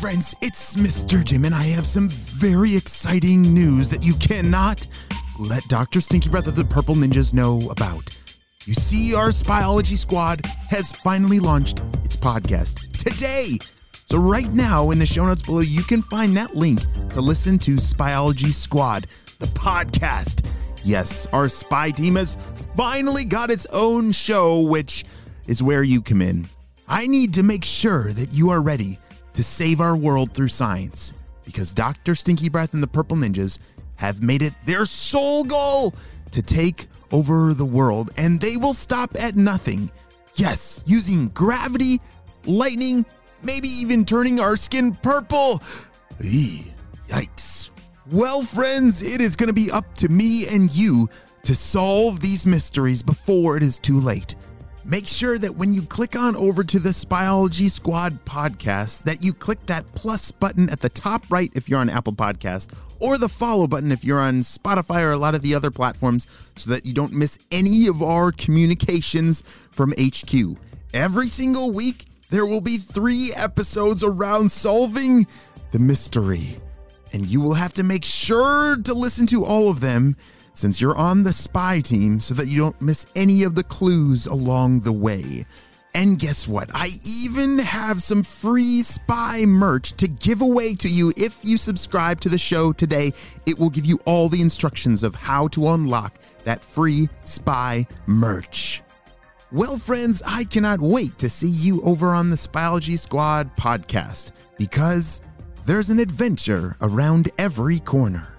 friends, it's Mr. Jim, and I have some very exciting news that you cannot let Dr. Stinky Breath of the Purple Ninjas know about. You see, our Spyology Squad has finally launched its podcast today. So, right now in the show notes below, you can find that link to listen to Spyology Squad, the podcast. Yes, our spy team has finally got its own show, which is where you come in. I need to make sure that you are ready to save our world through science because Dr. Stinky Breath and the Purple Ninjas have made it their sole goal to take over the world, and they will stop at nothing. Yes, using gravity, lightning, maybe even turning our skin purple. Eee, yikes. Well, friends, it is going to be up to me and you to solve these mysteries before it is too late make sure that when you click on over to the Spyology Squad podcast that you click that plus button at the top right if you're on Apple Podcast or the follow button if you're on Spotify or a lot of the other platforms so that you don't miss any of our communications from HQ. Every single week there will be 3 episodes around solving the mystery and you will have to make sure to listen to all of them since you're on the spy team so that you don't miss any of the clues along the way. And guess what? I even have some free spy merch to give away to you if you subscribe to the show today. It will give you all the instructions of how to unlock that free spy merch. Well, friends, I cannot wait to see you over on the Spyology Squad podcast because there's an adventure around every corner.